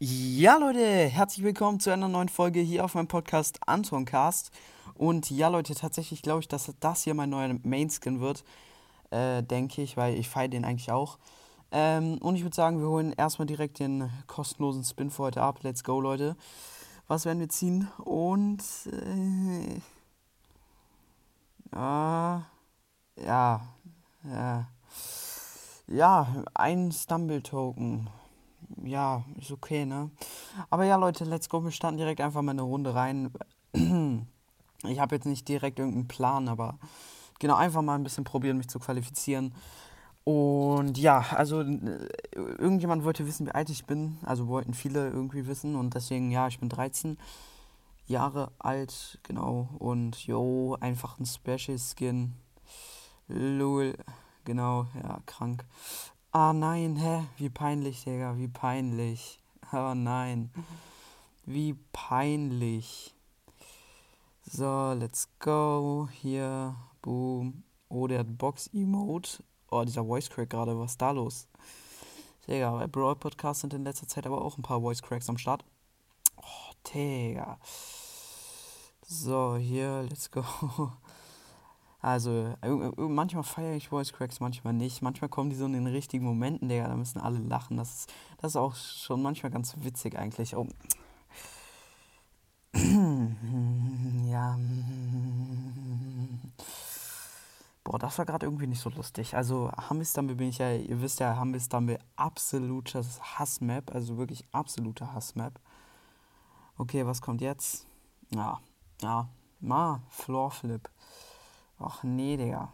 Ja, Leute, herzlich willkommen zu einer neuen Folge hier auf meinem Podcast Antoncast. Und ja, Leute, tatsächlich glaube ich, dass das hier mein neuer Mainskin wird. Äh, denke ich, weil ich feiere den eigentlich auch. Ähm, und ich würde sagen, wir holen erstmal direkt den kostenlosen Spin für heute ab. Let's go, Leute. Was werden wir ziehen? Und. Äh, ja. Ja. Ja. Ein Stumble-Token ja, ist okay, ne? Aber ja, Leute, let's go. Wir starten direkt einfach mal eine Runde rein. Ich habe jetzt nicht direkt irgendeinen Plan, aber genau, einfach mal ein bisschen probieren, mich zu qualifizieren. Und ja, also irgendjemand wollte wissen, wie alt ich bin. Also wollten viele irgendwie wissen. Und deswegen, ja, ich bin 13 Jahre alt, genau. Und yo, einfach ein Special Skin. Lul, genau, ja, krank. Ah nein, hä? Wie peinlich, Digga, wie peinlich. Oh nein. Wie peinlich. So, let's go. Hier, boom. Oh, der hat Box-Emote. Oh, dieser Voice-Crack gerade, was ist da los? Digga, bei Brawl Podcast sind in letzter Zeit aber auch ein paar Voice-Cracks am Start. Oh, Digga. So, hier, let's go. Also, manchmal feiere ich Voice Cracks, manchmal nicht. Manchmal kommen die so in den richtigen Momenten, Digga, da müssen alle lachen. Das ist, das ist auch schon manchmal ganz witzig eigentlich. Oh. ja. Boah, das war gerade irgendwie nicht so lustig. Also, Hammistambe bin ich ja, ihr wisst ja, Hammistambe absolutes Hassmap, also wirklich absolute Hassmap. Okay, was kommt jetzt? Ja, ja, ma, Floor Flip. Ach nee, Digga.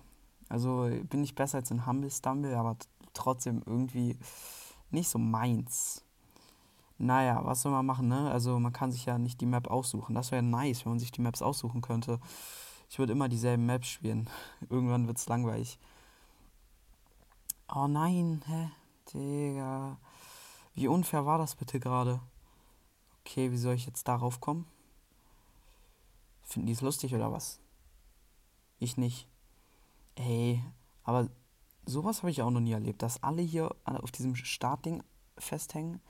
Also bin ich besser als ein Humble Stumble, aber trotzdem irgendwie nicht so meins. Naja, was soll man machen, ne? Also man kann sich ja nicht die Map aussuchen. Das wäre nice, wenn man sich die Maps aussuchen könnte. Ich würde immer dieselben Maps spielen. Irgendwann wird es langweilig. Oh nein, hä? Digga. Wie unfair war das bitte gerade? Okay, wie soll ich jetzt darauf kommen? Finden die es lustig oder was? Ich nicht. Ey, aber sowas habe ich auch noch nie erlebt, dass alle hier auf diesem Startding festhängen.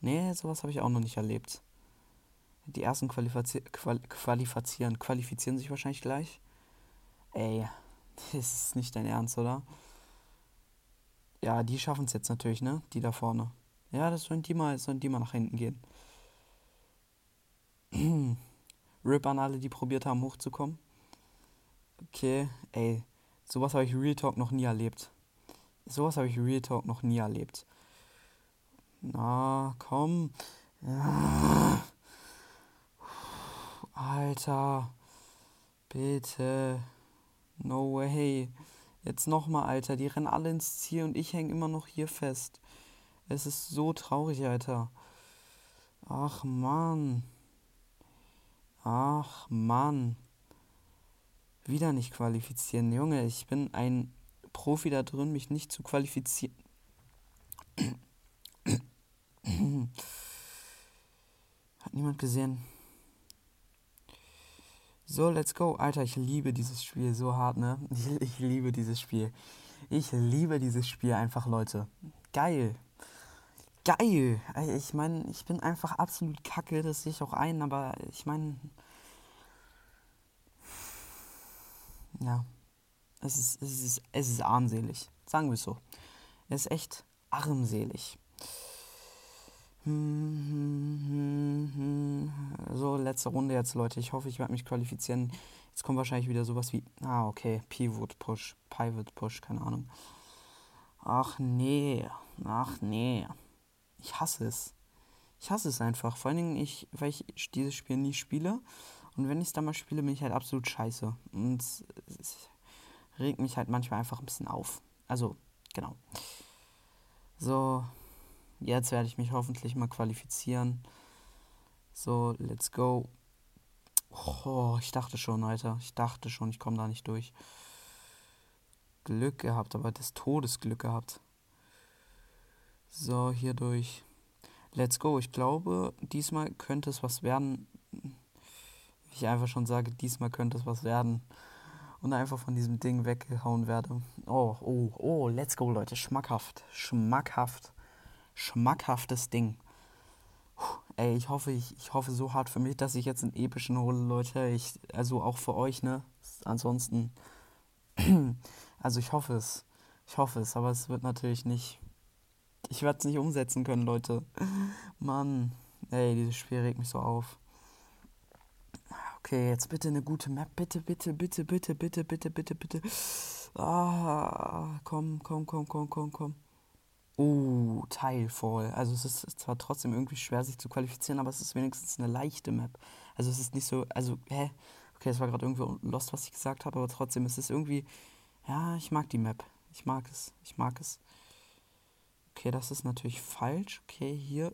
Nee, sowas habe ich auch noch nicht erlebt. Die ersten Qualifizi qualifizieren, qualifizieren sich wahrscheinlich gleich. Ey, das ist nicht dein Ernst, oder? Ja, die schaffen es jetzt natürlich, ne? Die da vorne. Ja, das sollen die mal, sollen die mal nach hinten gehen. Rip an alle, die probiert haben, hochzukommen. Okay, ey, sowas habe ich Real Talk noch nie erlebt. Sowas habe ich Real Talk noch nie erlebt. Na, komm. Ja. Alter. Bitte. No way. Jetzt nochmal, Alter. Die rennen alle ins Ziel und ich hänge immer noch hier fest. Es ist so traurig, Alter. Ach, Mann. Ach, Mann wieder nicht qualifizieren. Junge, ich bin ein Profi da drin, mich nicht zu qualifizieren. Hat niemand gesehen. So, let's go. Alter, ich liebe dieses Spiel so hart, ne? Ich, ich liebe dieses Spiel. Ich liebe dieses Spiel einfach, Leute. Geil. Geil. Ich meine, ich bin einfach absolut kacke, das sehe ich auch ein, aber ich meine, ja, es ist, es ist, es ist armselig. Sagen wir es so. Es ist echt armselig. So, letzte Runde jetzt, Leute. Ich hoffe, ich werde mich qualifizieren. Jetzt kommt wahrscheinlich wieder sowas wie. Ah, okay. Pivot Push. Pivot Push, keine Ahnung. Ach nee. Ach nee. Ich hasse es. Ich hasse es einfach. Vor allen Dingen, ich, weil ich dieses Spiel nie spiele und wenn ich es dann mal spiele, bin ich halt absolut scheiße. Und es regt mich halt manchmal einfach ein bisschen auf. Also, genau. So, jetzt werde ich mich hoffentlich mal qualifizieren. So, let's go. Oh, ich dachte schon, Alter. Ich dachte schon, ich komme da nicht durch. Glück gehabt, aber des Todes Glück gehabt. So, hier durch. Let's go. Ich glaube, diesmal könnte es was werden ich einfach schon sage, diesmal könnte es was werden. Und einfach von diesem Ding weggehauen werde. Oh, oh, oh, let's go, Leute. Schmackhaft. Schmackhaft. Schmackhaftes Ding. ey, ich hoffe, ich, ich hoffe so hart für mich, dass ich jetzt einen epischen hole, Leute. Ich, also auch für euch, ne? Ansonsten, also ich hoffe es. Ich hoffe es, aber es wird natürlich nicht. Ich werde es nicht umsetzen können, Leute. Mann, ey, dieses Spiel regt mich so auf. Okay, jetzt bitte eine gute Map. Bitte, bitte, bitte, bitte, bitte, bitte, bitte, bitte. Ah, komm, komm, komm, komm, komm, komm. Oh, Teilfall. Also es ist zwar trotzdem irgendwie schwer, sich zu qualifizieren, aber es ist wenigstens eine leichte Map. Also es ist nicht so, also, hä? Okay, es war gerade irgendwie lost, was ich gesagt habe, aber trotzdem ist es irgendwie, ja, ich mag die Map. Ich mag es. Ich mag es. Okay, das ist natürlich falsch. Okay, hier.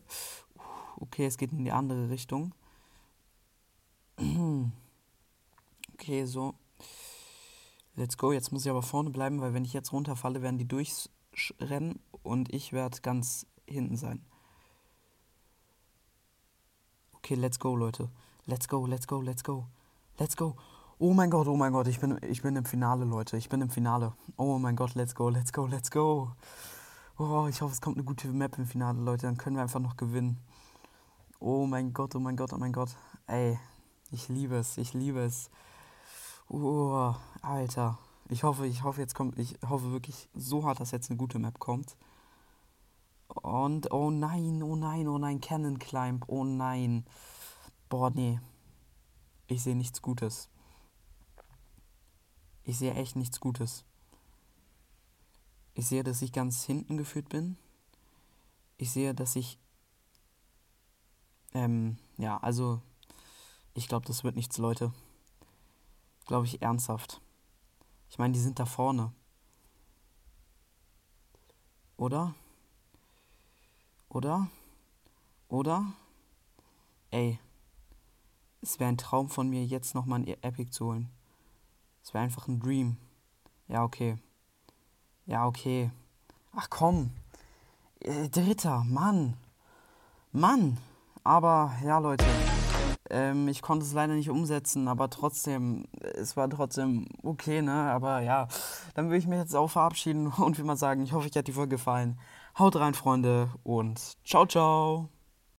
Okay, es geht in die andere Richtung. Okay, so. Let's go. Jetzt muss ich aber vorne bleiben, weil wenn ich jetzt runterfalle, werden die durchrennen und ich werde ganz hinten sein. Okay, let's go, Leute. Let's go, let's go, let's go. Let's go. Oh mein Gott, oh mein Gott, ich bin, ich bin im Finale, Leute. Ich bin im Finale. Oh mein Gott, let's go, let's go, let's go. Oh, ich hoffe, es kommt eine gute Map im Finale, Leute. Dann können wir einfach noch gewinnen. Oh mein Gott, oh mein Gott, oh mein Gott. Ey, ich liebe es, ich liebe es. Oh, Alter. Ich hoffe, ich hoffe, jetzt kommt, ich hoffe wirklich so hart, dass jetzt eine gute Map kommt. Und, oh nein, oh nein, oh nein, Cannon Climb, oh nein. Boah, nee. Ich sehe nichts Gutes. Ich sehe echt nichts Gutes. Ich sehe, dass ich ganz hinten geführt bin. Ich sehe, dass ich. Ähm, ja, also. Ich glaube, das wird nichts, Leute. Glaube ich ernsthaft. Ich meine, die sind da vorne. Oder? Oder? Oder? Ey. Es wäre ein Traum von mir, jetzt nochmal ein Epic zu holen. Es wäre einfach ein Dream. Ja, okay. Ja, okay. Ach komm. Äh, Dritter, Mann. Mann. Aber, ja, Leute. Ähm, ich konnte es leider nicht umsetzen, aber trotzdem, es war trotzdem okay, ne? Aber ja, dann würde ich mich jetzt auch verabschieden und wie mal sagen, ich hoffe, euch hat die Folge gefallen. Haut rein, Freunde, und ciao, ciao.